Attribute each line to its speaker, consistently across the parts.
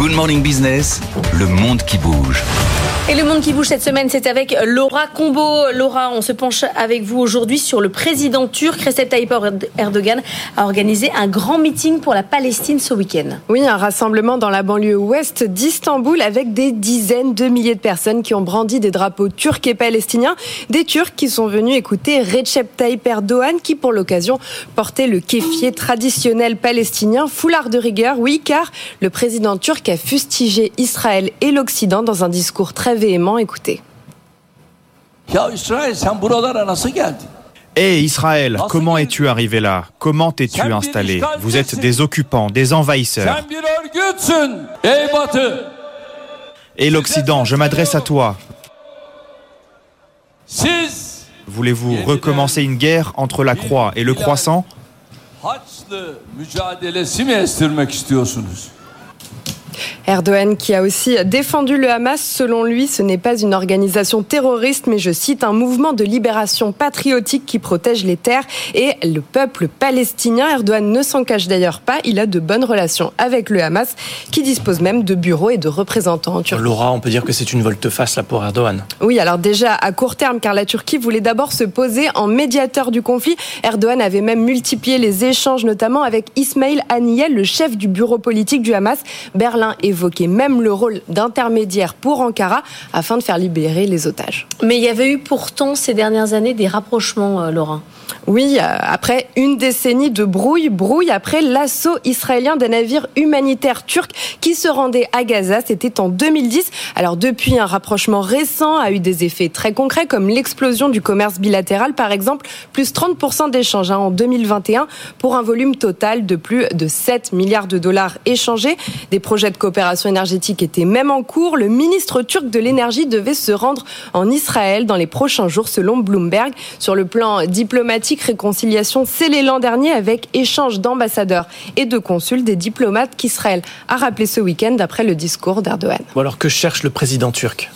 Speaker 1: Good Morning Business, le monde qui bouge.
Speaker 2: Et le monde qui bouge cette semaine, c'est avec Laura Combo. Laura, on se penche avec vous aujourd'hui sur le président turc Recep Tayyip Erdogan a organisé un grand meeting pour la Palestine ce week-end.
Speaker 3: Oui, un rassemblement dans la banlieue ouest d'Istanbul avec des dizaines de milliers de personnes qui ont brandi des drapeaux turcs et palestiniens. Des Turcs qui sont venus écouter Recep Tayyip Erdogan qui, pour l'occasion, portait le kéfier traditionnel palestinien, foulard de rigueur, oui, car le président turc a fustigé Israël et l'Occident dans un discours très véhément. Écoutez.
Speaker 4: Hé Israël, comment es-tu arrivé là? Comment t'es-tu installé? Vous êtes des occupants, des envahisseurs. Et l'Occident, je m'adresse à toi. Voulez-vous recommencer une guerre entre la croix et le croissant?
Speaker 3: Erdogan qui a aussi défendu le Hamas. Selon lui, ce n'est pas une organisation terroriste, mais je cite un mouvement de libération patriotique qui protège les terres et le peuple palestinien. Erdogan ne s'en cache d'ailleurs pas. Il a de bonnes relations avec le Hamas, qui dispose même de bureaux et de représentants en Turquie.
Speaker 5: Laura, on peut dire que c'est une volte-face là pour Erdogan.
Speaker 3: Oui, alors déjà à court terme, car la Turquie voulait d'abord se poser en médiateur du conflit. Erdogan avait même multiplié les échanges, notamment avec Ismail Haniyeh, le chef du bureau politique du Hamas. Berlin évoquait même le rôle d'intermédiaire pour Ankara afin de faire libérer les otages.
Speaker 2: Mais il y avait eu pourtant ces dernières années des rapprochements, euh, Laurent.
Speaker 3: Oui, euh, après une décennie de brouille, brouille après l'assaut israélien d'un navire humanitaire turc qui se rendait à Gaza, c'était en 2010. Alors depuis, un rapprochement récent a eu des effets très concrets comme l'explosion du commerce bilatéral par exemple, plus 30% d'échanges hein, en 2021 pour un volume total de plus de 7 milliards de dollars échangés. Des projets de coopération énergétique étaient même en cours. Le ministre turc de l'énergie devait se rendre en Israël dans les prochains jours selon Bloomberg. Sur le plan diplomatique, réconciliation scellée l'an dernier avec échange d'ambassadeurs et de consuls des diplomates qu'Israël a rappelé ce week-end après le discours d'Erdogan.
Speaker 5: alors que cherche le président turc?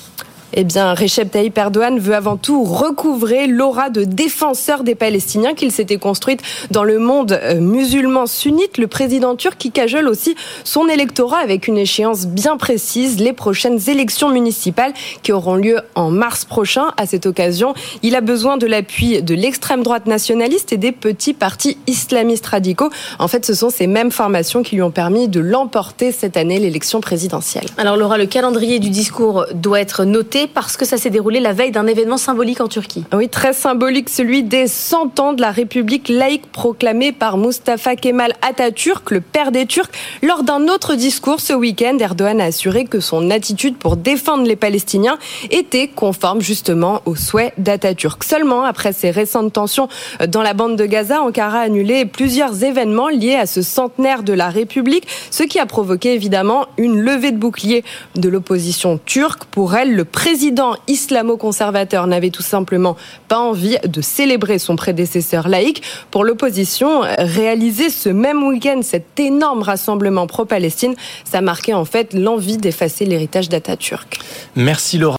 Speaker 3: Eh bien, Recep Tayyip Erdogan veut avant tout recouvrer l'aura de défenseur des Palestiniens qu'il s'était construite dans le monde euh, musulman sunnite. Le président turc qui cajole aussi son électorat avec une échéance bien précise, les prochaines élections municipales qui auront lieu en mars prochain. À cette occasion, il a besoin de l'appui de l'extrême droite nationaliste et des petits partis islamistes radicaux. En fait, ce sont ces mêmes formations qui lui ont permis de l'emporter cette année, l'élection présidentielle.
Speaker 2: Alors Laura, le calendrier du discours doit être noté parce que ça s'est déroulé la veille d'un événement symbolique en Turquie.
Speaker 3: Oui, très symbolique, celui des 100 ans de la République laïque proclamée par Mustafa Kemal Atatürk, le père des Turcs. Lors d'un autre discours ce week-end, Erdogan a assuré que son attitude pour défendre les Palestiniens était conforme justement aux souhaits d'Atatürk. Seulement, après ces récentes tensions dans la bande de Gaza, Ankara a annulé plusieurs événements liés à ce centenaire de la République, ce qui a provoqué évidemment une levée de bouclier de l'opposition turque. Pour elle, le président président islamo-conservateur n'avait tout simplement pas envie de célébrer son prédécesseur laïque. Pour l'opposition, réaliser ce même week-end cet énorme rassemblement pro-Palestine, ça marquait en fait l'envie d'effacer l'héritage d'Atatürk.
Speaker 5: Merci Laura.